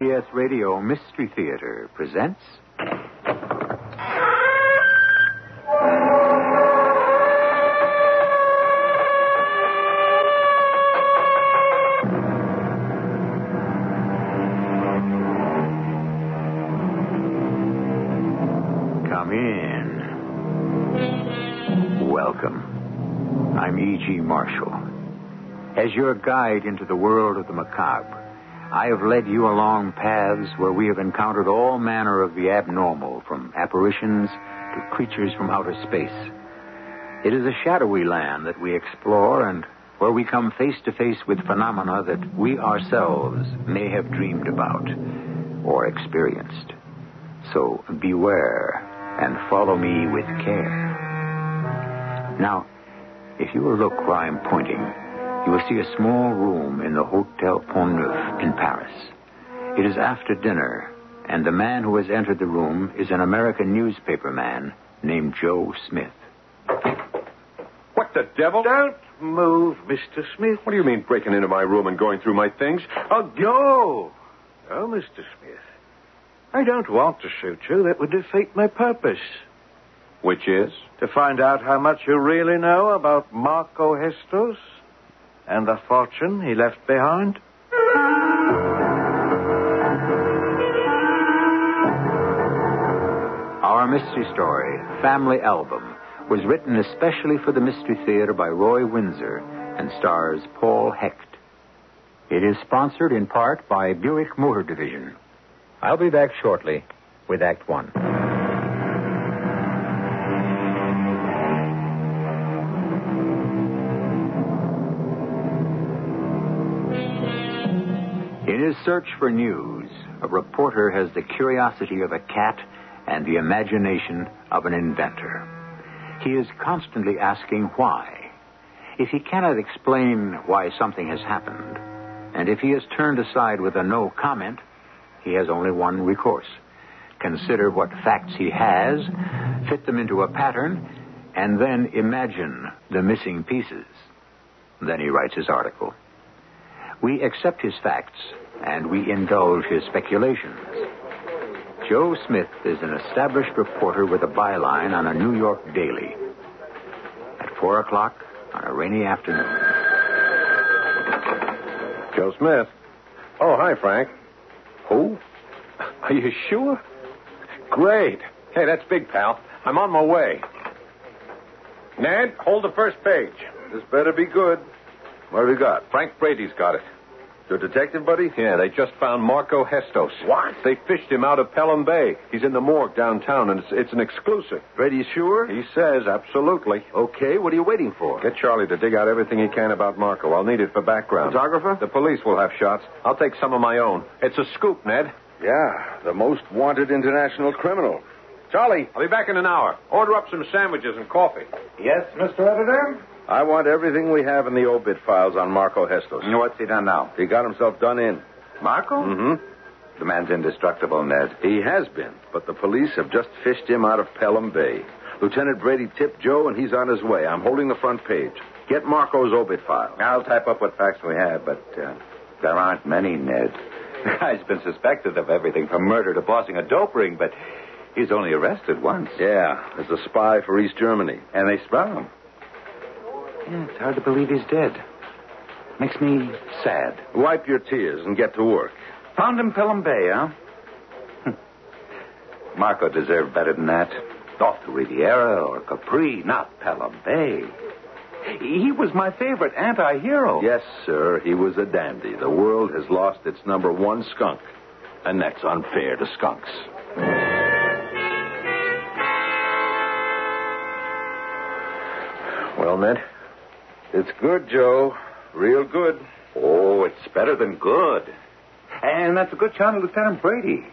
CBS Radio Mystery Theater presents. Come in. Welcome. I'm E.G. Marshall. As your guide into the world of the macabre, I have led you along paths where we have encountered all manner of the abnormal, from apparitions to creatures from outer space. It is a shadowy land that we explore and where we come face to face with phenomena that we ourselves may have dreamed about or experienced. So beware and follow me with care. Now, if you will look where I'm pointing, you will see a small room in the Hotel Pont Neuf in Paris. It is after dinner, and the man who has entered the room is an American newspaper man named Joe Smith. What the devil? Don't move, Mr. Smith. What do you mean breaking into my room and going through my things? Oh, go. No, Mr. Smith. I don't want to shoot you. That would defeat my purpose. Which is? To find out how much you really know about Marco Hestos and the fortune he left behind. Our mystery story, Family Album, was written especially for the Mystery Theater by Roy Windsor and stars Paul Hecht. It is sponsored in part by Buick Motor Division. I'll be back shortly with Act One. His search for news, a reporter has the curiosity of a cat and the imagination of an inventor. He is constantly asking why. If he cannot explain why something has happened, and if he is turned aside with a no comment, he has only one recourse. Consider what facts he has, fit them into a pattern, and then imagine the missing pieces. Then he writes his article. We accept his facts and we indulge his speculations. Joe Smith is an established reporter with a byline on a New York daily. At four o'clock on a rainy afternoon. Joe Smith. Oh, hi, Frank. Who? Are you sure? Great. Hey, that's big, pal. I'm on my way. Ned, hold the first page. This better be good. What have we got? Frank Brady's got it. Your detective buddy? Yeah, they just found Marco Hestos. What? They fished him out of Pelham Bay. He's in the morgue downtown, and it's, it's an exclusive. Brady sure? He says, absolutely. Okay, what are you waiting for? Get Charlie to dig out everything he can about Marco. I'll need it for background. Photographer? The police will have shots. I'll take some of my own. It's a scoop, Ned. Yeah, the most wanted international criminal. Charlie. I'll be back in an hour. Order up some sandwiches and coffee. Yes, Mr. Editor? I want everything we have in the obit files on Marco Hestos. What's he done now? He got himself done in. Marco? Mm-hmm. The man's indestructible, Ned. He has been, but the police have just fished him out of Pelham Bay. Lieutenant Brady tipped Joe, and he's on his way. I'm holding the front page. Get Marco's obit file. I'll type up what facts we have, but uh, there aren't many, Ned. The guy's been suspected of everything from murder to bossing a dope ring, but he's only arrested once. Yeah, as a spy for East Germany. And they sprung him. Yeah, it's hard to believe he's dead. Makes me sad. Wipe your tears and get to work. Found him Pelham Bay, huh? Hm. Marco deserved better than that. Off the Riviera or Capri, not Pelham Bay. He was my favorite anti-hero. Yes, sir, he was a dandy. The world has lost its number one skunk, and that's unfair to skunks. Well, Ned? It's good, Joe. Real good. Oh, it's better than good. And that's a good shot of Lieutenant Brady.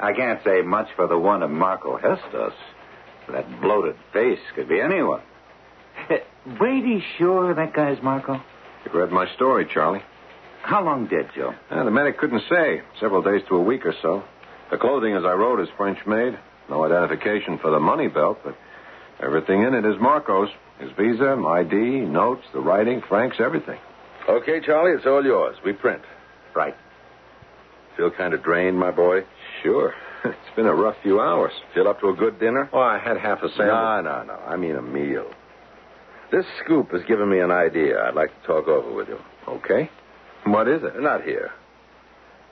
I can't say much for the one of Marco Hestos. That bloated face could be anyone. Brady sure that guy's Marco? You read my story, Charlie. How long dead, Joe? Uh, the medic couldn't say. Several days to a week or so. The clothing, as I wrote, is French made. No identification for the money belt, but everything in it is Marco's. His visa, my ID, notes, the writing, Frank's, everything. Okay, Charlie, it's all yours. We print. Right. Feel kind of drained, my boy? Sure. It's been a rough few hours. Feel up to a good dinner? Oh, I had half a sandwich. No, no, no. I mean a meal. This scoop has given me an idea I'd like to talk over with you. Okay. What is it? Not here.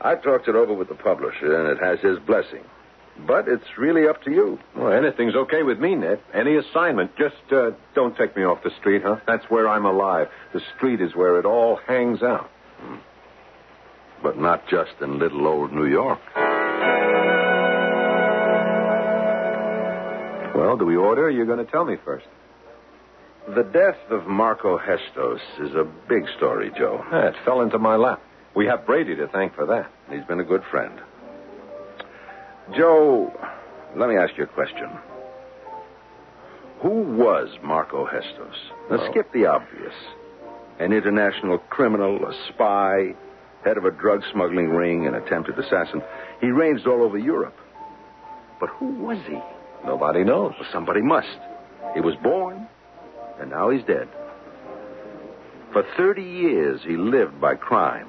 I talked it over with the publisher, and it has his blessing. But it's really up to you. Well, anything's okay with me, Ned. Any assignment. Just uh, don't take me off the street, huh? That's where I'm alive. The street is where it all hangs out. But not just in little old New York. Well, do we order or are you going to tell me first? The death of Marco Hestos is a big story, Joe. Ah, it fell into my lap. We have Brady to thank for that. He's been a good friend. Joe, let me ask you a question. Who was Marco Hestos? Now, skip the obvious. An international criminal, a spy, head of a drug smuggling ring, an attempted assassin. He ranged all over Europe. But who was he? Nobody knows. Well, somebody must. He was born, and now he's dead. For 30 years, he lived by crime.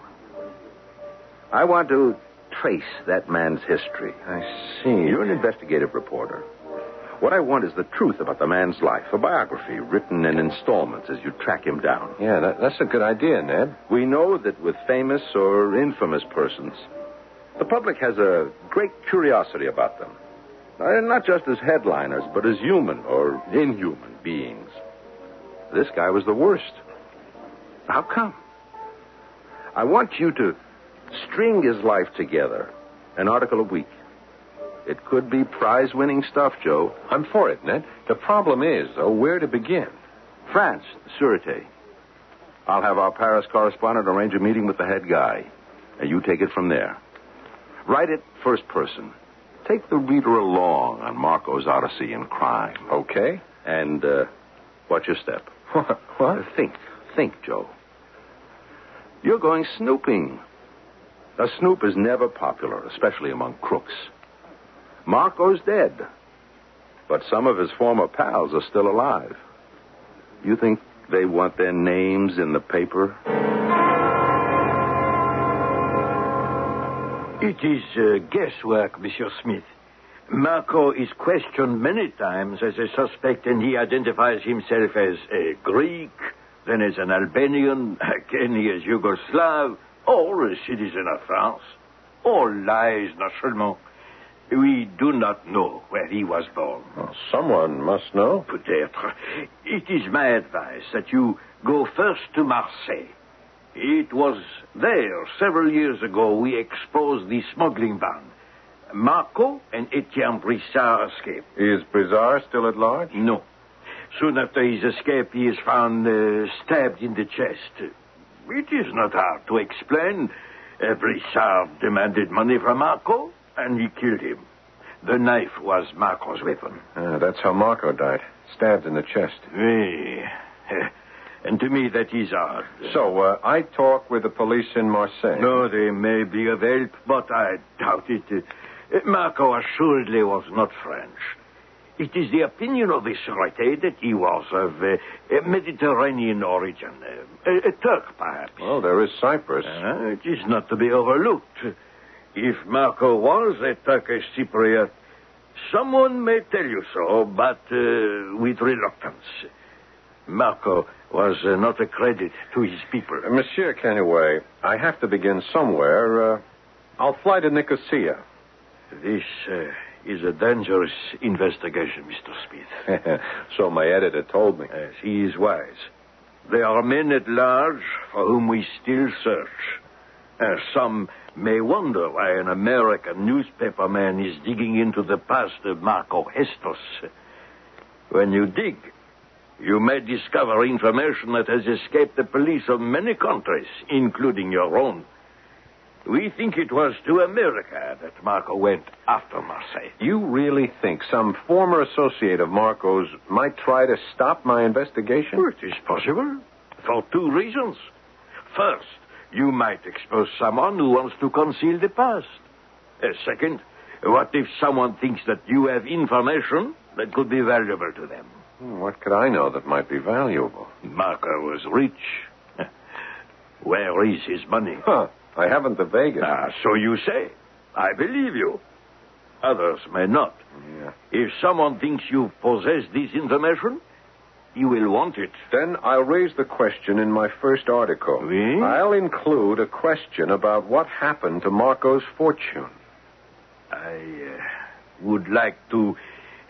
I want to trace that man's history. I see. You're an investigative reporter. What I want is the truth about the man's life, a biography written in installments as you track him down. Yeah, that, that's a good idea, Ned. We know that with famous or infamous persons, the public has a great curiosity about them. Uh, Not just as headliners, but as human or inhuman beings. This guy was the worst. How come? I want you to string his life together, an article a week. It could be prize winning stuff, Joe. I'm for it, Ned. The problem is, though, where to begin. France, Sûreté. I'll have our Paris correspondent arrange a meeting with the head guy. And you take it from there. Write it first person. Take the reader along on Marco's odyssey in crime. Okay. And, uh, what's your step? What? What? Think. Think, Joe. You're going snooping. A snoop is never popular, especially among crooks. Marco's dead. But some of his former pals are still alive. You think they want their names in the paper? It is uh, guesswork, Monsieur Smith. Marco is questioned many times as a suspect, and he identifies himself as a Greek, then as an Albanian, again as Yugoslav, or a citizen of France. All lies, naturellement. We do not know where he was born. Well, someone must know. Peut-être. It is my advice that you go first to Marseille. It was there several years ago we exposed the smuggling band. Marco and Etienne Brissard escaped. Is Brizard still at large? No. Soon after his escape, he is found uh, stabbed in the chest. It is not hard to explain. Uh, Brissard demanded money from Marco, and he killed him. The knife was Marco's weapon. Ah, that's how Marco died. Stabbed in the chest. Oui. And to me, that is odd. So, uh, I talk with the police in Marseille. No, they may be of help, but I doubt it. Marco assuredly was not French. It is the opinion of the Sûreté that he was of uh, Mediterranean origin. Uh, a, a Turk, perhaps. Well, there is Cyprus. Uh, it is not to be overlooked. If Marco was a Turkish Cypriot, someone may tell you so, but uh, with reluctance. Marco was uh, not a credit to his people. Uh, Monsieur Kenway, I have to begin somewhere. Uh, I'll fly to Nicosia. This uh, is a dangerous investigation, Mr. Smith. so my editor told me. Yes, he is wise. There are men at large for whom we still search. Uh, some may wonder why an American newspaperman is digging into the past of Marco Hestos. When you dig, you may discover information that has escaped the police of many countries, including your own. We think it was to America that Marco went after Marseille. You really think some former associate of Marco's might try to stop my investigation? It is possible. For two reasons. First, you might expose someone who wants to conceal the past. Uh, second, what if someone thinks that you have information that could be valuable to them? Hmm, What could I know that might be valuable? Marco was rich. Where is his money? Huh. I haven't the vaguest. Ah, so you say. I believe you. Others may not. Yeah. If someone thinks you possess this information, you will want it. Then I'll raise the question in my first article. Oui? I'll include a question about what happened to Marco's fortune. I uh, would like to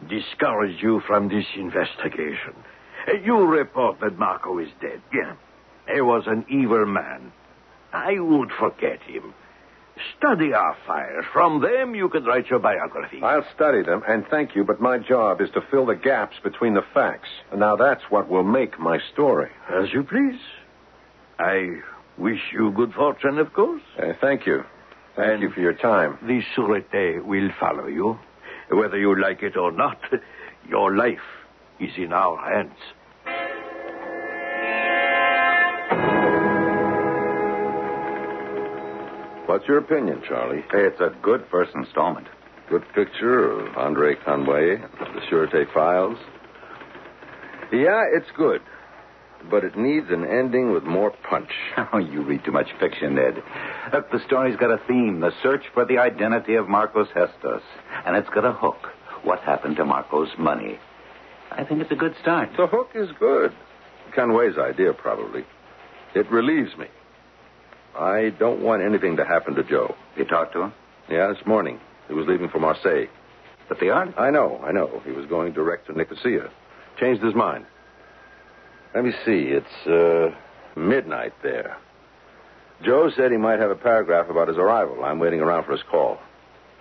discourage you from this investigation. You report that Marco is dead. Yeah. He was an evil man. I would forget him. Study our files. From them, you can write your biography. I'll study them, and thank you, but my job is to fill the gaps between the facts. And now that's what will make my story. As you please. I wish you good fortune, of course. Uh, thank you. Thank And- you for your time. The Sûreté will follow you. Whether you like it or not, your life is in our hands. What's your opinion, Charlie? It's a good first installment. Good picture of Andre Conway, the Sûreté files. Yeah, it's good. But it needs an ending with more punch. Oh, you read too much fiction, Ned. Look, uh, the story's got a theme the search for the identity of Marcos Hestos. And it's got a hook what happened to Marco's money. I think it's a good start. The hook is good. Conway's idea, probably. It relieves me. I don't want anything to happen to Joe. You talked to him? Yeah, this morning. He was leaving for Marseille. But the art? I know, I know. He was going direct to Nicosia. Changed his mind. Let me see. It's uh, midnight there. Joe said he might have a paragraph about his arrival. I'm waiting around for his call.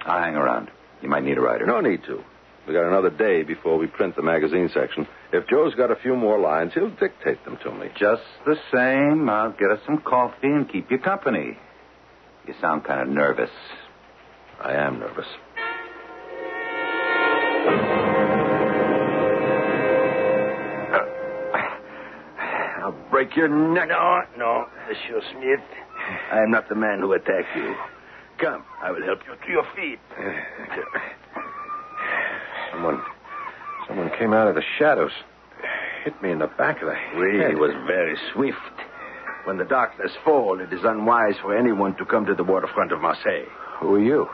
I'll hang around. You might need a writer. No need to. We got another day before we print the magazine section. If Joe's got a few more lines, he'll dictate them to me. Just the same, I'll get us some coffee and keep you company. You sound kind of nervous. I am nervous. I'll break your neck. No, no, Monsieur Smith. I am not the man who attacked you. Come, I will help you to your feet. Someone, someone came out of the shadows, hit me in the back of the head. head. was very swift. When the darkness fall, it is unwise for anyone to come to the waterfront of Marseille. Who are you?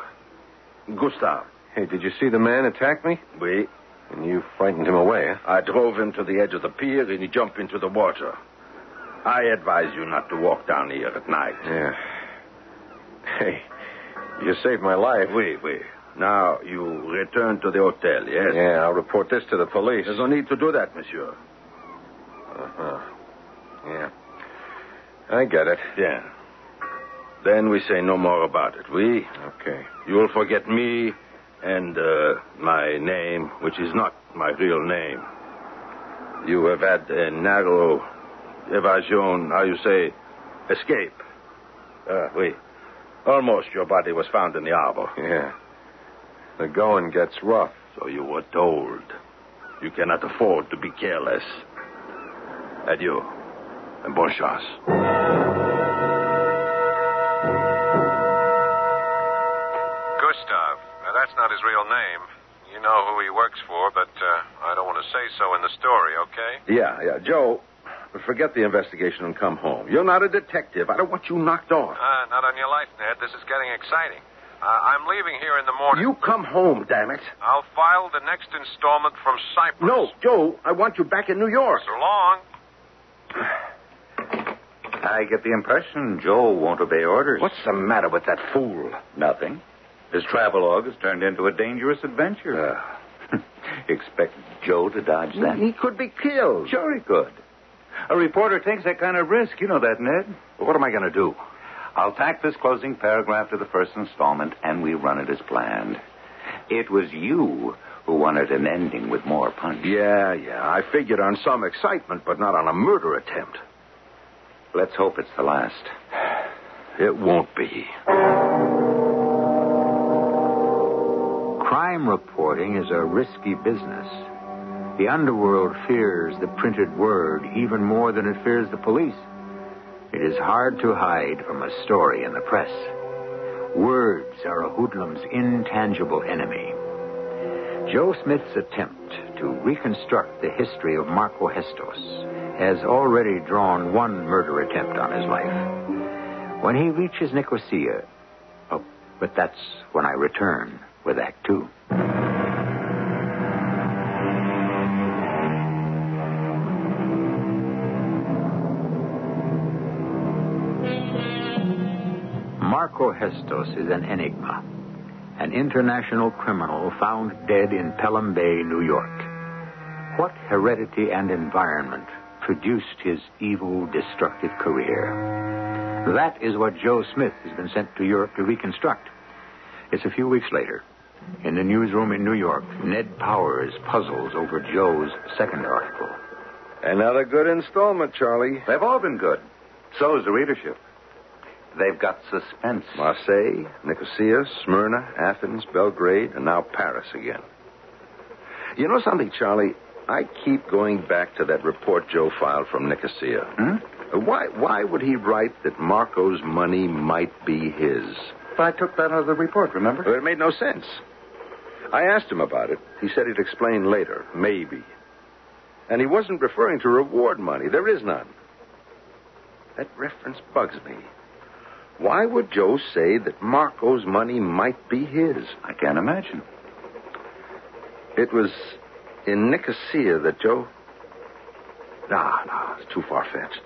Gustave, Hey, did you see the man attack me? we, And you frightened him away, huh? I drove him to the edge of the pier and he jumped into the water. I advise you not to walk down here at night. Yeah. Hey, you saved my life. Oui, oui. Now you return to the hotel, yes? Yeah, I'll report this to the police. There's no need to do that, monsieur. Uh-huh. Yeah. I get it. Yeah. Then we say no more about it. We, Okay. you will forget me and uh, my name, which is not my real name. You have had a narrow evasion, how you say, escape. Uh, oui. Almost your body was found in the arbor. Yeah. The going gets rough. So you were told. You cannot afford to be careless. Adieu. And bonne chance. Gustav. Now, that's not his real name. You know who he works for, but uh, I don't want to say so in the story, okay? Yeah, yeah. Joe, forget the investigation and come home. You're not a detective. I don't want you knocked off. Uh, not on your life, Ned. This is getting exciting. Uh, I'm leaving here in the morning. You come home, damn it. I'll file the next installment from Cyprus. No, Joe, I want you back in New York. So long. I get the impression Joe won't obey orders. What's the matter with that fool? Nothing. His travelogue has turned into a dangerous adventure. You Expect Joe to dodge that? He could be killed. Sure he could. A reporter takes that kind of risk. You know that, Ned. What am I going to do? I'll tack this closing paragraph to the first installment, and we run it as planned. It was you who wanted an ending with more punch. Yeah, yeah. I figured on some excitement, but not on a murder attempt. Let's hope it's the last. It won't be. Crime reporting is a risky business. The underworld fears the printed word even more than it fears the police. It is hard to hide from a story in the press. Words are a hoodlum's intangible enemy. Joe Smith's attempt to reconstruct the history of Marco Hestos has already drawn one murder attempt on his life. when he reaches Nicosia. Oh, but that's when I return with Act Two. Marco Hestos is an enigma, an international criminal found dead in Pelham Bay, New York. What heredity and environment produced his evil, destructive career? That is what Joe Smith has been sent to Europe to reconstruct. It's a few weeks later. In the newsroom in New York, Ned Powers puzzles over Joe's second article. Another good installment, Charlie. They've all been good. So is the readership. They've got suspense. Marseille, Nicosia, Smyrna, Athens, Belgrade, and now Paris again. You know something, Charlie? I keep going back to that report Joe filed from Nicosia. Hmm? Why, why would he write that Marco's money might be his? I took that out of the report, remember? But it made no sense. I asked him about it. He said he'd explain later, maybe. And he wasn't referring to reward money. There is none. That reference bugs me. Why would Joe say that Marco's money might be his? I can't imagine. It was in Nicosia that Joe. No, no, it's too far fetched.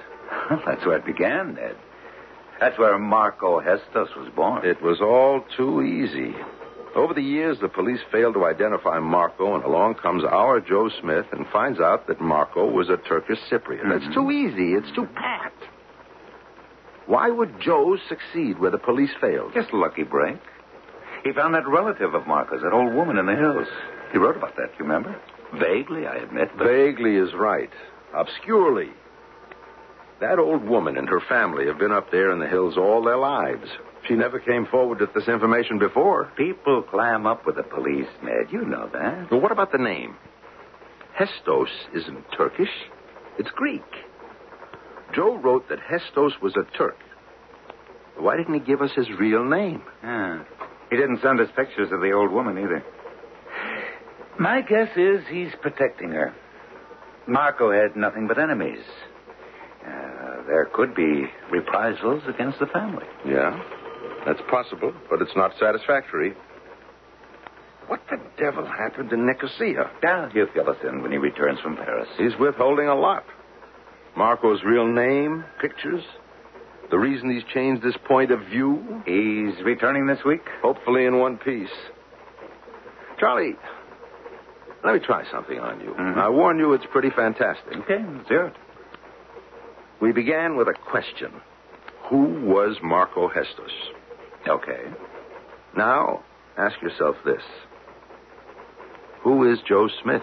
Well, that's where it began, Ned. That's where Marco Hestos was born. It was all too easy. Over the years, the police failed to identify Marco, and along comes our Joe Smith and finds out that Marco was a Turkish Cypriot. That's mm-hmm. too easy. It's too pat. Why would Joe succeed where the police failed? Just a lucky break. He found that relative of Marco's, that old woman in the hills. He wrote about that, you remember? Vaguely, I admit, but. Vaguely is right. Obscurely. That old woman and her family have been up there in the hills all their lives. She never came forward with this information before. People clam up with the police, Ned. You know that. But what about the name? Hestos isn't Turkish. It's Greek. Joe wrote that Hestos was a Turk. Why didn't he give us his real name? Yeah. He didn't send us pictures of the old woman either. My guess is he's protecting her. Marco had nothing but enemies. Uh, there could be reprisals against the family. Yeah, that's possible, but it's not satisfactory. What the devil happened in Nicosia? Now, he'll fill us in when he returns from Paris. He's withholding a lot. Marco's real name, pictures, the reason he's changed his point of view. He's returning this week? Hopefully in one piece. Charlie, let me try something on you. Mhm. I warn you, it's pretty fantastic. Okay, let's hear it. We began with a question Who was Marco Hestos? Okay. Now, ask yourself this Who is Joe Smith?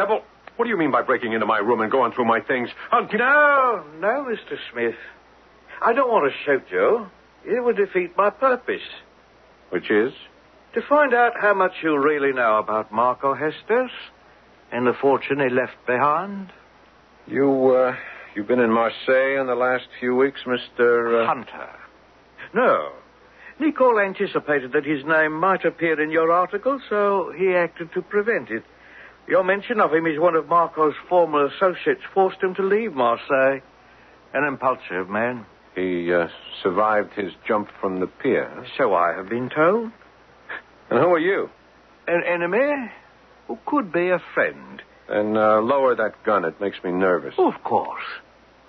Devil? What do you mean by breaking into my room and going through my things? I'll. No, no, Mr. Smith. I don't want to shoot you. It would defeat my purpose. Which is? To find out how much you really know about Marco Hestos and the fortune he left behind. You, uh, you've been in Marseille in the last few weeks, Mr. Uh... Hunter. No. Nicole anticipated that his name might appear in your article, so he acted to prevent it. Your mention of him as one of Marco's former associates forced him to leave Marseille. An impulsive man. He uh, survived his jump from the pier. So I have been told. And who are you? An enemy who could be a friend. And uh, lower that gun. It makes me nervous. Of course.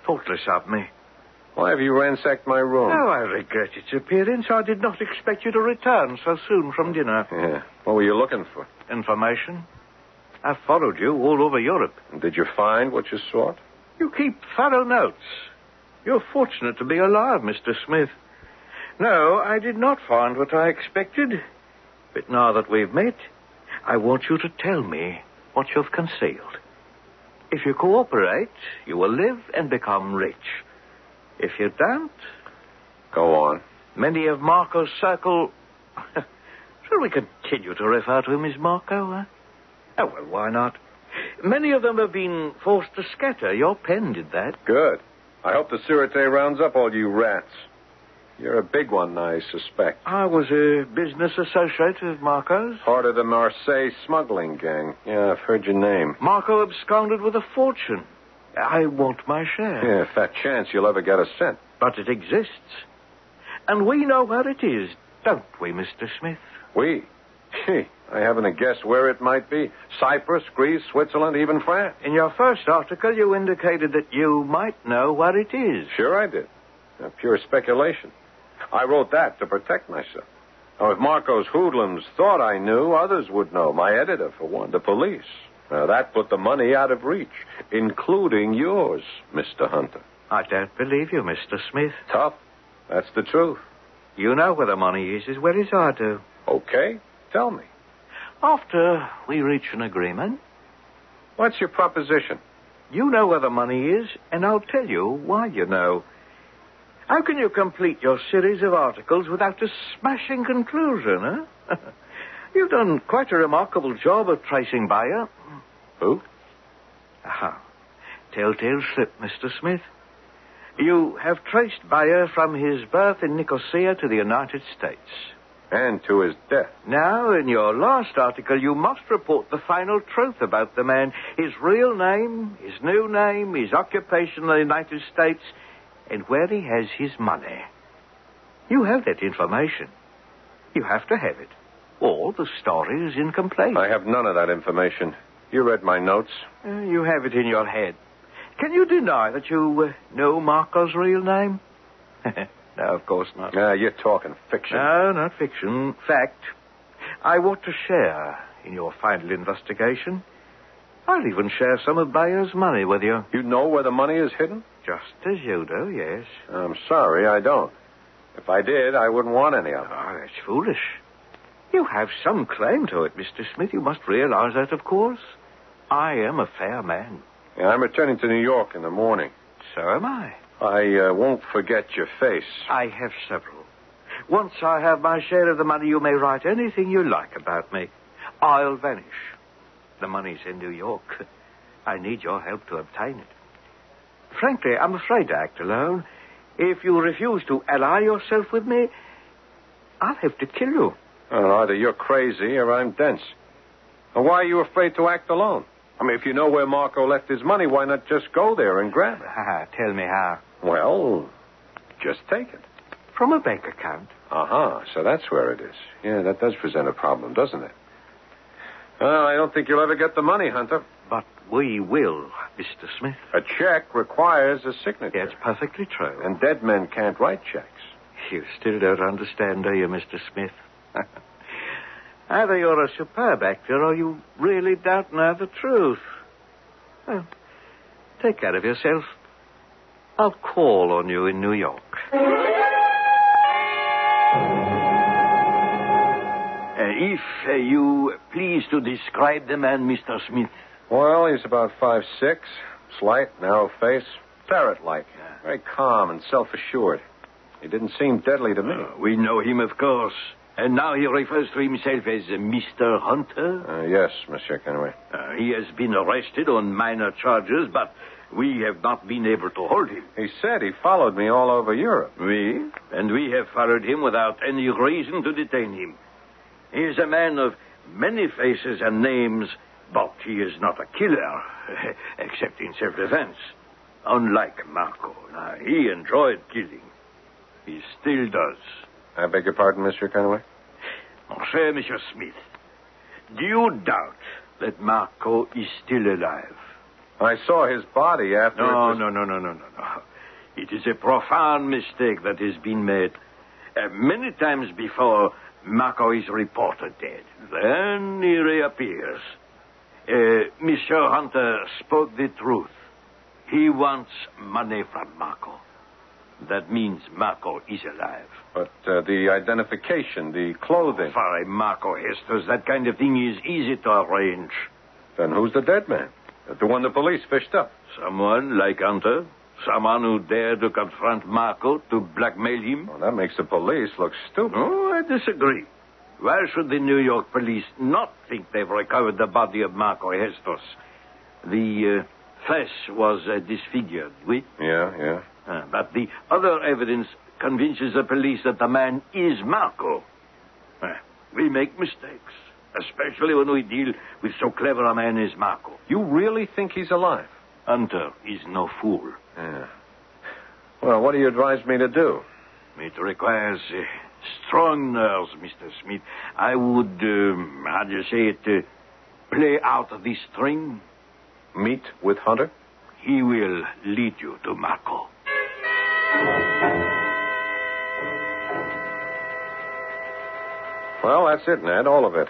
Thoughtless of me. Why have you ransacked my room? Oh, I regret its appearance. I did not expect you to return so soon from dinner. Yeah. What were you looking for? Information? I've followed you all over Europe. Did you find what you sought? You keep thorough notes. You're fortunate to be alive, Mr. Smith. No, I did not find what I expected. But now that we've met, I want you to tell me what you've concealed. If you cooperate, you will live and become rich. If you don't, Go on. many of Marco's circle. Shall we continue to refer to him as Marco? Huh? Oh, well, why not? Many of them have been forced to scatter. Your pen did that. Good. I hope the Sûreté rounds up all you rats. You're a big one, I suspect. I was a business associate of Marco's. Part of the Marseille smuggling gang. Yeah, I've heard your name. Marco absconded with a fortune. I want my share. Yeah, fat chance you'll ever get a cent. But it exists. And we know where it is, don't we, Mr. Smith? We? Gee, I haven't a guess where it might be. Cyprus, Greece, Switzerland, even France. In your first article, you indicated that you might know where it is. Sure I did. Pure speculation. I wrote that to protect myself. Now, if Marco's hoodlums thought I knew, others would know. My editor, for one, the police. Now, that put the money out of reach, including yours, Mr. Hunter. I don't believe you, Mr. Smith. Tough. That's the truth. You know where the money is as well as I do. Okay, tell me. After we reach an agreement, What's your proposition? you know where the money is, and I'll tell you why you know. How can you complete your series of articles without a smashing conclusion, huh? You've done quite a remarkable job of tracing Bayar. Who? Aha. Telltale slip, Mr. Smith. You have traced Bayar from his birth in Nicosia to the United States. And to his death. Now, in your last article, you must report the final truth about the man his real name, his new name, his occupation in the United States, and where he has his money. You have that information. You have to have it. Or the story is incomplete. I have none of that information. You read my notes. Uh, you have it in your head. Can you deny that you uh, know Marco's real name? no, of course not. Ah, you're talking fiction. No, not fiction. Fact. I want to share in your final investigation. I'll even share some of Bayar's money with you. You know where the money is hidden? Just as you do, yes. I'm sorry, I don't. If I did, I wouldn't want any of it. Oh, that's foolish. You have some claim to it, Mr. Smith. You must realize that, of course. I am a fair man. Yeah, I'm returning to New York in the morning. So am I. I uh, won't forget your face. I have several. Once I have my share of the money, you may write anything you like about me. I'll vanish. The money's in New York. I need your help to obtain it. Frankly, I'm afraid to act alone. If you refuse to ally yourself with me, I'll have to kill you. Well, either you're crazy or I'm dense. And why are you afraid to act alone? I mean, if you know where Marco left his money, why not just go there and grab it? Tell me how. Well, just take it. From a bank account. Uh huh. So that's where it is. Yeah, that does present a problem, doesn't it? Well, I don't think you'll ever get the money, Hunter. But we will, Mr. Smith. A check requires a signature. That's perfectly true. And dead men can't write checks. You still don't understand, do you, Mr. Smith? Either you're a superb actor or you really don't know the truth. Well, take care of yourself. I'll call on you in New York. Uh, if uh, you please to describe the man, Mr. Smith. Well, he's about five six, slight, narrow face, ferret-like, very calm and self-assured. He didn't seem deadly to me. Uh, we know him, of course. And now he refers to himself as Mr. Hunter. Uh, yes, Monsieur Kenway. Uh, he has been arrested on minor charges, but we have not been able to hold him. He said he followed me all over Europe. We? And we have followed him without any reason to detain him. He is a man of many faces and names, but he is not a killer, except in self-defense. Unlike Marco. Now, he enjoyed killing. He still does. I beg your pardon, Monsieur Kenway? Mon cher Monsieur Smith, do you doubt that Marco is still alive? I saw his body after. No, was- no, no, no, no, no, no. It is a profound mistake that has been made. Uh, many times before, Marco is reported dead. Then he reappears. Uh, Monsieur Hunter spoke the truth. He wants money from Marco. That means Marco is alive. But uh, the identification, the clothing. A Marco Hestos, that kind of thing is easy to arrange. Then who's the dead man? The one the police fished up. Someone like Hunter, someone who dared to confront Marco to blackmail him. Well, that makes the police look stupid. Oh, I disagree. Why should the New York police not think they've recovered the body of Marco Hestos? The uh, flesh was uh, disfigured, oui? Yeah, yeah. Uh, but the other evidence convinces the police that the man is Marco. Eh, We make mistakes, especially when we deal with so clever a man as Marco. You really think he's alive? Hunter is no fool. Yeah. Well, what do you advise me to do? It requires uh, strong nerves, Mr. Smith. I would, um, how do you say it, uh, play out the string. Meet with Hunter? He will lead you to Marco. Well, that's it, Ned. All of it.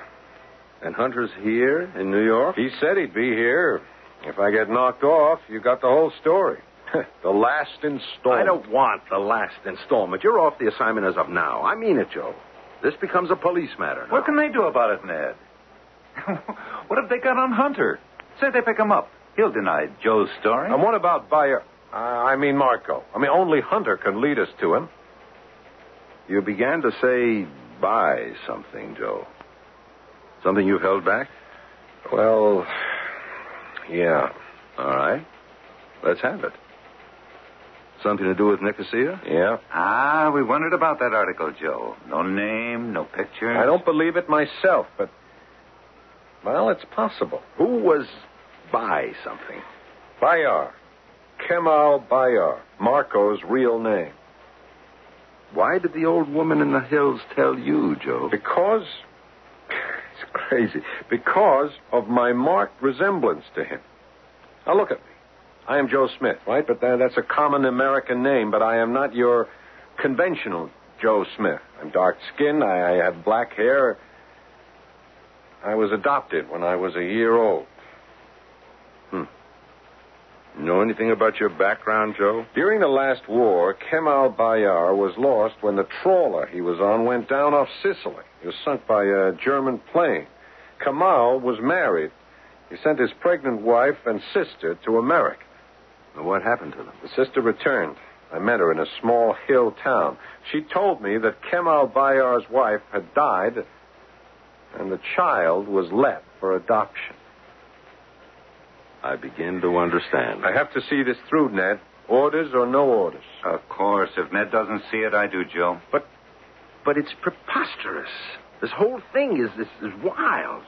And Hunter's here in New York? He said he'd be here. If I get knocked off, you got the whole story. the last installment. I don't want the last installment. You're off the assignment as of now. I mean it, Joe. This becomes a police matter. now. What can they do about it, Ned? what have they got on Hunter? Say they pick him up. He'll deny Joe's story. And what about Bayar? Uh, I mean Marco. I mean, only Hunter can lead us to him. You began to say buy something, Joe. Something you've held back? Well, yeah. All right. Let's have it. Something to do with Nicosia? Yeah. Ah, we wondered about that article, Joe. No name, no picture. I don't believe it myself, but. Well, it's possible. Who was buy something? Bayar. Kemal Bayar. Marco's real name. Why did the old woman in the hills tell you, Joe? Because. Crazy. Because of my marked resemblance to him. Now, look at me. I am Joe Smith, right? But uh, that's a common American name, but I am not your conventional Joe Smith. I'm dark skinned, I have black hair. I was adopted when I was a year old. Know anything about your background, Joe? During the last war, Kemal Bayar was lost when the trawler he was on went down off Sicily. He was sunk by a German plane. Kemal was married. He sent his pregnant wife and sister to America. Now, What happened to them? The sister returned. I met her in a small hill town. She told me that Kemal Bayar's wife had died and the child was left for adoption. I begin to understand. I have to see this through, Ned. Orders or no orders. Of course. If Ned doesn't see it, I do, Joe. But, but it's preposterous. This whole thing is, is, is wild.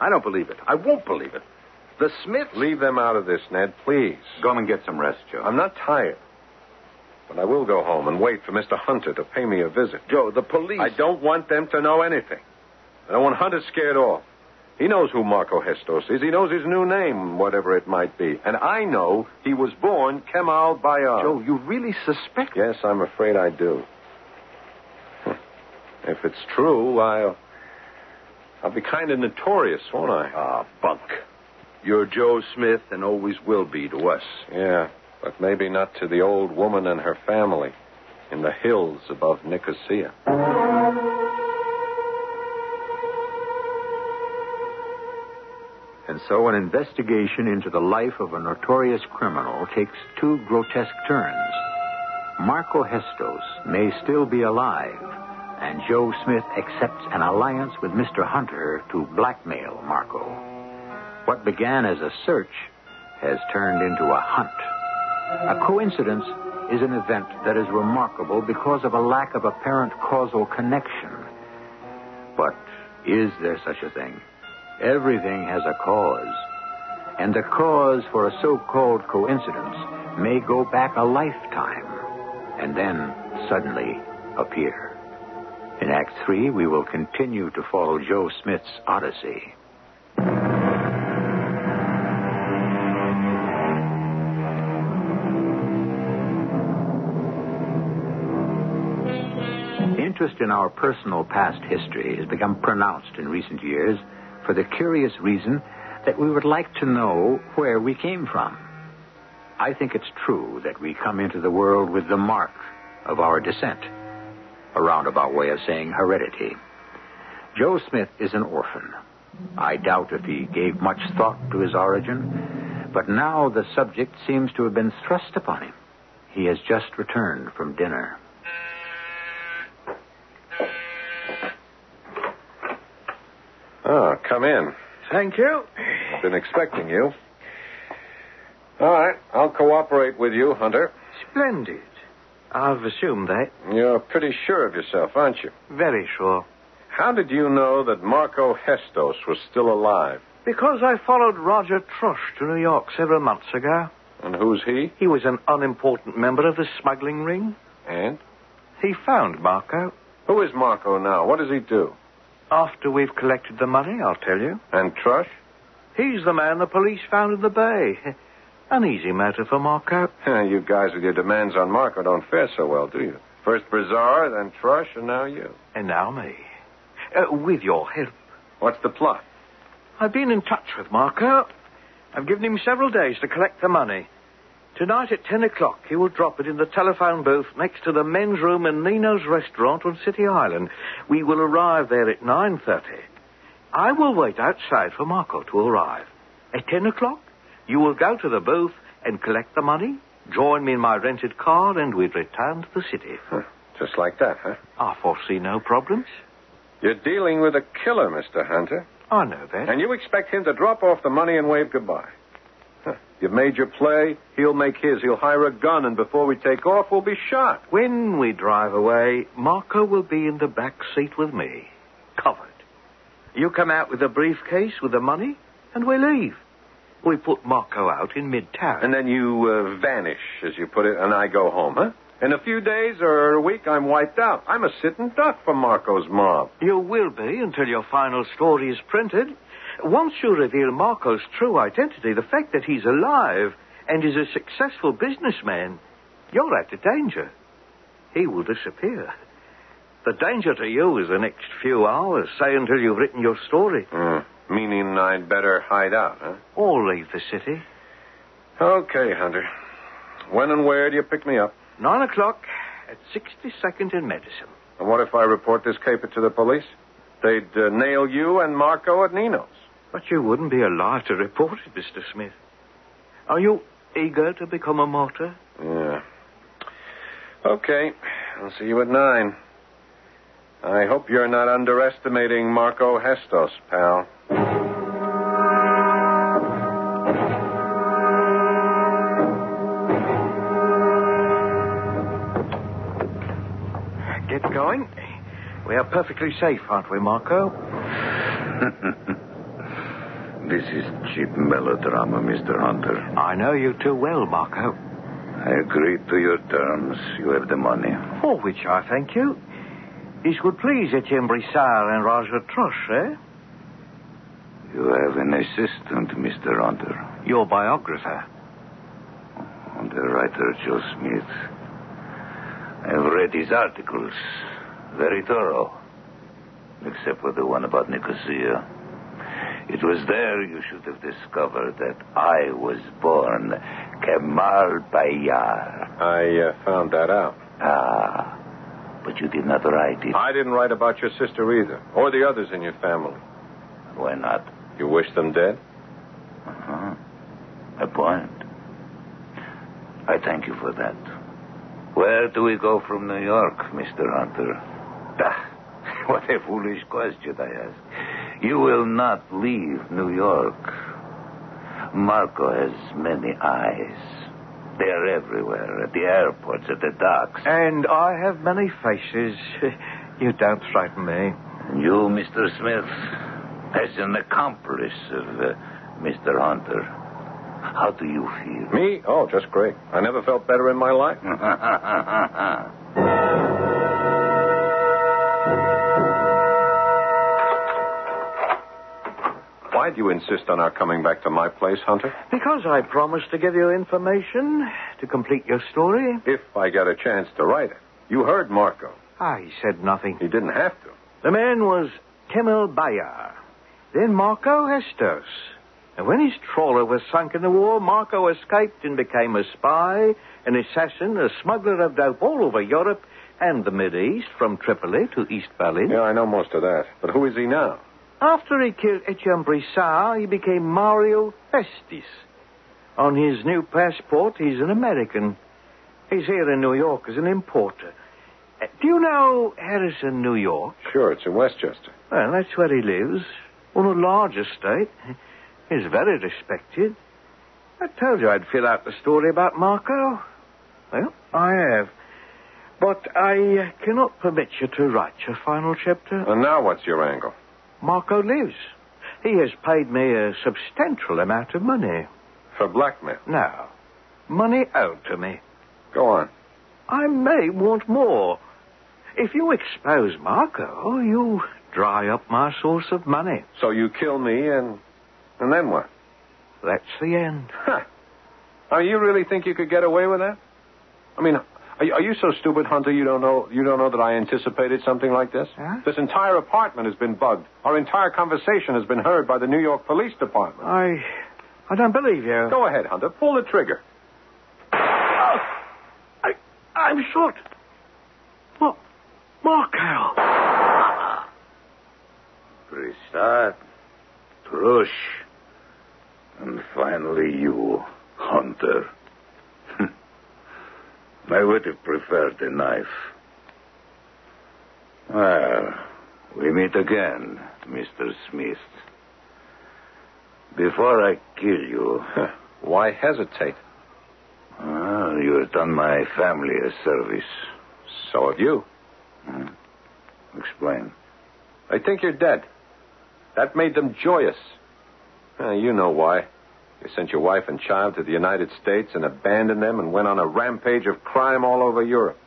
I don't believe it. I won't believe it. The Smiths. Leave them out of this, Ned, please. Go and get some rest, Joe. I'm not tired. But I will go home and wait for Mr. Hunter to pay me a visit. Joe, the police. I don't want them to know anything. I don't want Hunter scared off. He knows who Marco Hestos is. He knows his new name, whatever it might be. And I know he was born Kemal Bayar. Joe, you really suspect? Yes, I'm afraid I do. If it's true, I'll. I'll be kind of notorious, won't I? Ah, bunk. You're Joe Smith and always will be to us. Yeah, but maybe not to the old woman and her family in the hills above Nicosia. And so an investigation into the life of a notorious criminal takes two grotesque turns. Marco Hestos may still be alive, and Joe Smith accepts an alliance with Mr. Hunter to blackmail Marco. What began as a search has turned into a hunt. A coincidence is an event that is remarkable because of a lack of apparent causal connection. But is there such a thing? Everything has a cause. And the cause for a so called coincidence may go back a lifetime and then suddenly appear. In Act Three, we will continue to follow Joe Smith's odyssey. Interest in our personal past history has become pronounced in recent years for the curious reason that we would like to know where we came from. I think it's true that we come into the world with the mark of our descent, a roundabout way of saying heredity. Joe Smith is an orphan. I doubt if he gave much thought to his origin, but now the subject seems to have been thrust upon him. He has just returned from dinner. Ah, come in. Thank you. Been expecting you. All right, I'll cooperate with you, Hunter. Splendid. I've assumed that. You're pretty sure of yourself, aren't you? Very sure. How did you know that Marco Hestos was still alive? Because I followed Roger Trush to New York several months ago. And who's he? He was an unimportant member of the smuggling ring. And? He found Marco. Who is Marco now? What does he do? After we've collected the money, I'll tell you. And Trush? He's the man the police found in the bay. An easy matter for Marco. you guys with your demands on Marco don't fare so well, do you? First Brissard, then Trush, and now you. And now me. Uh, with your help. What's the plot? I've been in touch with Marco. I've given him several days to collect the money. Tonight at 10 o'clock, he will drop it in the telephone booth next to the men's room in Nino's restaurant on City Island. We will arrive there at 9.30. I will wait outside for Marco to arrive. At 10 o'clock, you will go to the booth and collect the money, join me in my rented car, and we return to the city. Huh. Just like that, huh? I foresee no problems. You're dealing with a killer, Mr. Hunter. I know that. And you expect him to drop off the money and wave goodbye. You've made your play. He'll make his. He'll hire a gun, and before we take off, we'll be shot. When we drive away, Marco will be in the back seat with me, covered. You come out with a briefcase with the money, and we leave. We put Marco out in midtown. And then you uh, vanish, as you put it, and I go home, huh? In a few days or a week, I'm wiped out. I'm a sitting duck for Marco's mob. You will be until your final story is printed. Once you reveal Marco's true identity, the fact that he's alive and is a successful businessman, you're out of danger. He will disappear. The danger to you is the next few hours, say until you've written your story. Mm, meaning I'd better hide out, huh? Or leave the city. Okay, Hunter. When and where do you pick me up? Nine o'clock at 62nd in Madison. And what if I report this caper to the police? They'd uh, nail you and Marco at Nino's. But you wouldn't be alive to report it, Mr. Smith. Are you eager to become a martyr? Yeah. Okay. I'll see you at nine. I hope you're not underestimating Marco Hestos, pal. Get going. We are perfectly safe, aren't we, Marco? This is cheap melodrama, Mr. Hunter. I know you too well, Marco. I agree to your terms. You have the money. For which I thank you. This would please Etienne Brissard and Roger Trush, eh? You have an assistant, Mr. Hunter. Your biographer. The writer, Joe Smith. I've read his articles. Very thorough. Except for the one about Nicosia. It was there you should have discovered that I was born Kemal Bayar. I uh, found that out. Ah, but you did not write it. I didn't write about your sister either, or the others in your family. Why not? You wish them dead? Uh-huh. A point. I thank you for that. Where do we go from New York, Mr. Hunter? Ah, what a foolish question I ask. You will not leave New York. Marco has many eyes. They are everywhere, at the airports, at the docks. And I have many faces. you don't frighten me. And you, Mr. Smith, as an accomplice of uh, Mr. Hunter, how do you feel? Me? Oh, just great. I never felt better in my life. Why do you insist on our coming back to my place, Hunter? Because I promised to give you information to complete your story. If I get a chance to write it. You heard Marco. He said nothing. He didn't have to. The man was Kemal Bayar. Then Marco Hestos. And when his trawler was sunk in the war, Marco escaped and became a spy, an assassin, a smuggler of dope all over Europe and the Mid East, from Tripoli to East Berlin. Yeah, I know most of that. But who is he now? After he killed Etienne Brissard, he became Mario Festis. On his new passport, he's an American. He's here in New York as an importer. Uh, do you know Harrison, New York? Sure, it's in Westchester. Well, that's where he lives. On a large estate. He's very respected. I told you I'd fill out the story about Marco. Well, I have. But I uh, cannot permit you to write your final chapter. And now what's your angle? Marco lives. He has paid me a substantial amount of money. For blackmail. Now, money owed to me. Go on. I may want more. If you expose Marco, you dry up my source of money. So you kill me and and then what? That's the end. Huh. I mean, you really think you could get away with that? I mean, are you, are you so stupid, Hunter? You don't know you don't know that I anticipated something like this. Huh? This entire apartment has been bugged. Our entire conversation has been heard by the New York Police Department. I, I don't believe you. Go ahead, Hunter. Pull the trigger. Oh, I, I'm shot. What, Marco? Brissard, Trush, and finally you, Hunter. I would have preferred a knife. Well, we meet again, Mr. Smith. Before I kill you, Why hesitate? well, you have done my family a service. So have you. Hmm? Explain. I think you're dead. That made them joyous. Uh, you know why. You sent your wife and child to the United States and abandoned them and went on a rampage of crime all over Europe.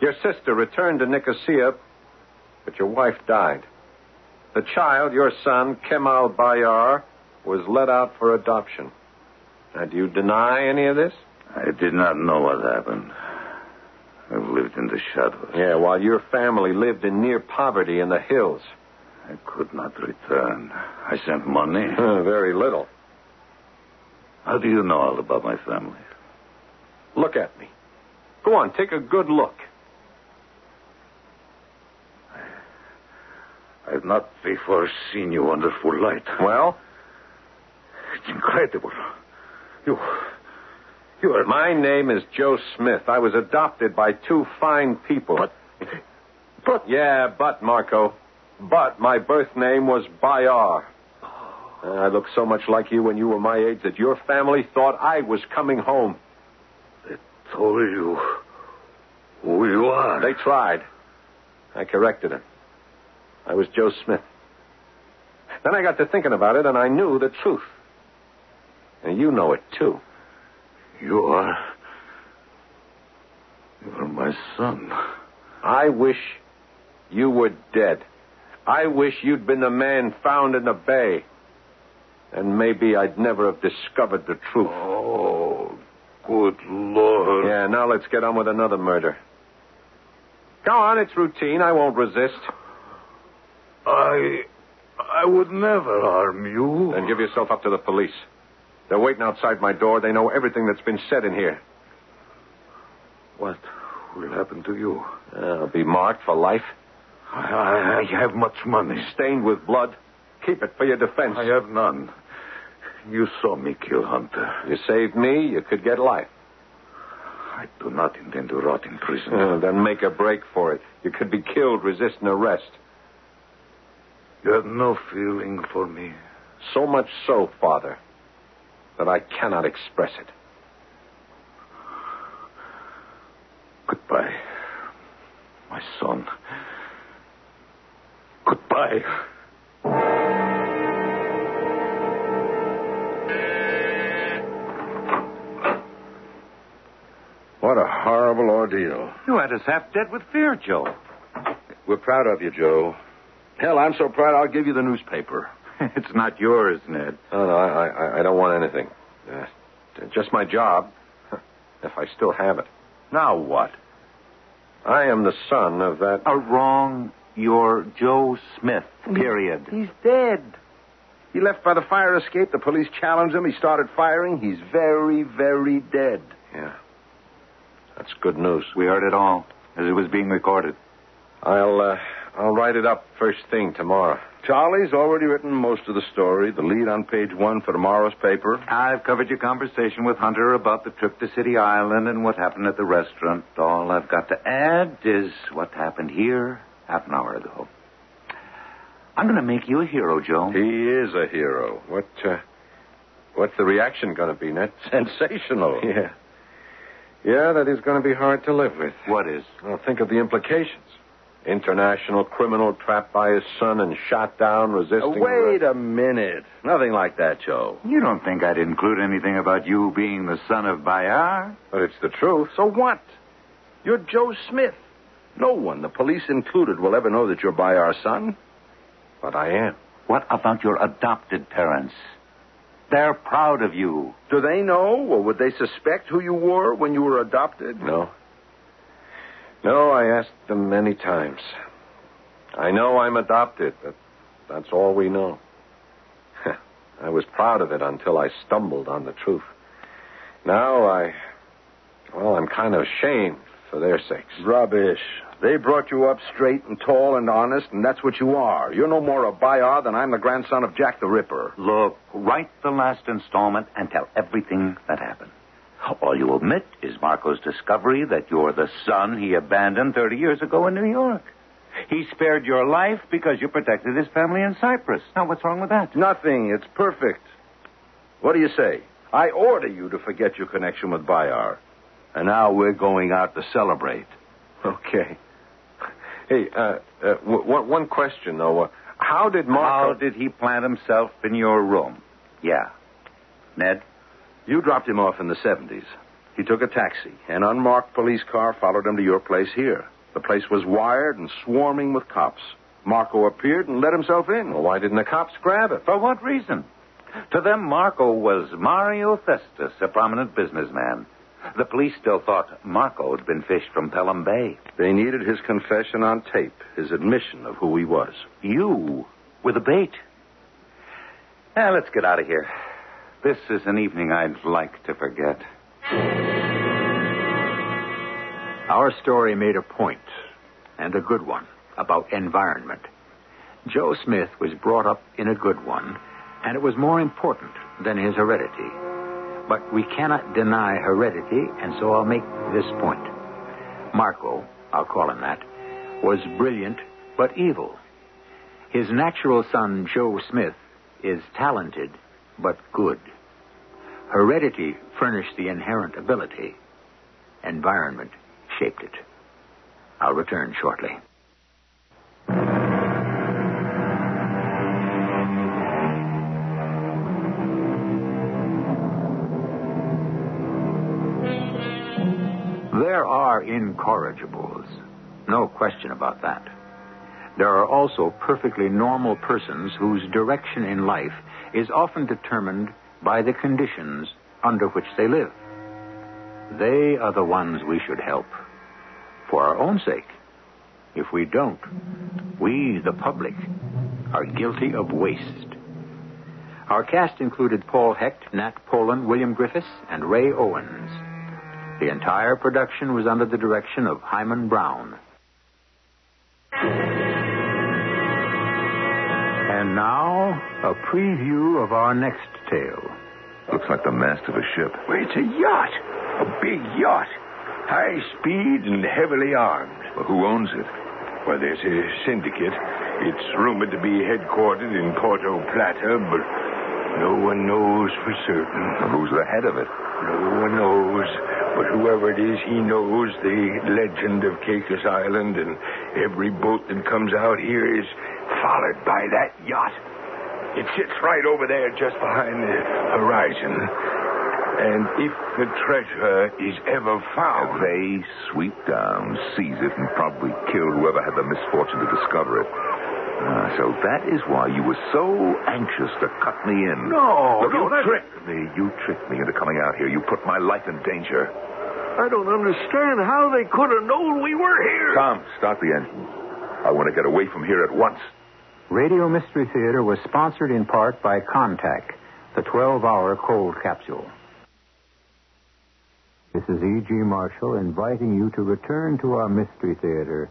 Your sister returned to Nicosia, but your wife died. The child, your son, Kemal Bayar, was let out for adoption. Now, do you deny any of this? I did not know what happened. I've lived in the shadows. Yeah, while your family lived in near poverty in the hills. I could not return. I sent money. Uh, very little. How do you know all about my family? Look at me. Go on, take a good look. I've not before seen your wonderful light. Well, It's incredible. You. You are. my name is Joe Smith. I was adopted by two fine people. But. But. Yeah, but, Marco. But my birth name was Bayar. Uh, I looked so much like you when you were my age that your family thought I was coming home. They told you who you are. They tried. I corrected them. I was Joe Smith. Then I got to thinking about it, and I knew the truth. And you know it, too. You are. You are my son. I wish you were dead. I wish you'd been the man found in the bay. And maybe I'd never have discovered the truth. Oh, good Lord. Yeah, now let's get on with another murder. Go on, it's routine. I won't resist. I. I would never harm you. Then give yourself up to the police. They're waiting outside my door. They know everything that's been said in here. What will happen to you? Uh, I'll be marked for life, I, I, I have much money. stained with blood. Keep it for your defense. I have none. You saw me kill Hunter. You saved me, you could get life. I do not intend to rot in prison. Uh, then make a break for it. You could be killed resisting arrest. You have no feeling for me. So much so, Father, that I cannot express it. Goodbye, my son. Goodbye. What a horrible ordeal. You had us half dead with fear, Joe. We're proud of you, Joe. Hell, I'm so proud I'll give you the newspaper. it's not yours, Ned. No, no, I, I, I don't want anything. Uh, just my job, if I still have it. Now what? I am the son of that. A wrong. You're Joe Smith, period. He's dead. He left by the fire escape. The police challenged him. He started firing. He's very, very dead. Yeah. That's good news. We heard it all as it was being recorded. I'll, uh, I'll write it up first thing tomorrow. Charlie's already written most of the story, the lead on page one for tomorrow's paper. I've covered your conversation with Hunter about the trip to City Island and what happened at the restaurant. All I've got to add is what happened here half an hour ago. I'm going to make you a hero, Joe. He is a hero. What, uh, what's the reaction going to be, Ned? Sensational. Yeah. Yeah, that is going to be hard to live with. What is? Well, think of the implications. International criminal trapped by his son and shot down, resisting. Uh, wait a minute. Nothing like that, Joe. You don't think I'd include anything about you being the son of Bayar? But it's the truth. So what? You're Joe Smith. No one, the police included, will ever know that you're Bayar son. But I am. What about your adopted parents? They're proud of you. Do they know, or would they suspect who you were when you were adopted? No. No, I asked them many times. I know I'm adopted, but that's all we know. I was proud of it until I stumbled on the truth. Now I. Well, I'm kind of ashamed for their sakes. Rubbish. They brought you up straight and tall and honest, and that's what you are. You're no more a Bayar than I'm the grandson of Jack the Ripper. Look, write the last installment and tell everything that happened. All you omit is Marco's discovery that you're the son he abandoned 30 years ago in New York. He spared your life because you protected his family in Cyprus. Now, what's wrong with that? Nothing. It's perfect. What do you say? I order you to forget your connection with Bayar. And now we're going out to celebrate. Okay. Hey, uh, uh, w- one question, though. Uh, how did Marco... How did he plant himself in your room? Yeah. Ned? You dropped him off in the 70s. He took a taxi. An unmarked police car followed him to your place here. The place was wired and swarming with cops. Marco appeared and let himself in. Well, why didn't the cops grab it? For what reason? To them, Marco was Mario Festus, a prominent businessman. The police still thought Marco had been fished from Pelham Bay. They needed his confession on tape, his admission of who he was. You were the bait. Now, let's get out of here. This is an evening I'd like to forget. Our story made a point, and a good one, about environment. Joe Smith was brought up in a good one, and it was more important than his heredity. But we cannot deny heredity, and so I'll make this point. Marco, I'll call him that, was brilliant but evil. His natural son, Joe Smith, is talented but good. Heredity furnished the inherent ability. Environment shaped it. I'll return shortly. Incorrigibles. No question about that. There are also perfectly normal persons whose direction in life is often determined by the conditions under which they live. They are the ones we should help for our own sake. If we don't, we, the public, are guilty of waste. Our cast included Paul Hecht, Nat Polen, William Griffis, and Ray Owens. The entire production was under the direction of Himan Brown. And now, a preview of our next tale. Looks like the mast of a ship. Well, it's a yacht. A big yacht. High speed and heavily armed. Well, who owns it? Well, there's a syndicate. It's rumored to be headquartered in Porto Plata, but no one knows for certain. Who's the head of it? No one knows. But whoever it is, he knows the legend of Caicos Island, and every boat that comes out here is followed by that yacht. It sits right over there just behind the horizon. And if the treasure is ever found. They sweep down, seize it, and probably kill whoever had the misfortune to discover it. Ah, so that is why you were so anxious to cut me in. No, Look, no, you that- tricked me. You tricked me into coming out here. You put my life in danger. I don't understand how they could have known we were here. Tom, start the engine. I want to get away from here at once. Radio Mystery Theater was sponsored in part by Contac, the 12 hour cold capsule. This is E.G. Marshall inviting you to return to our Mystery Theater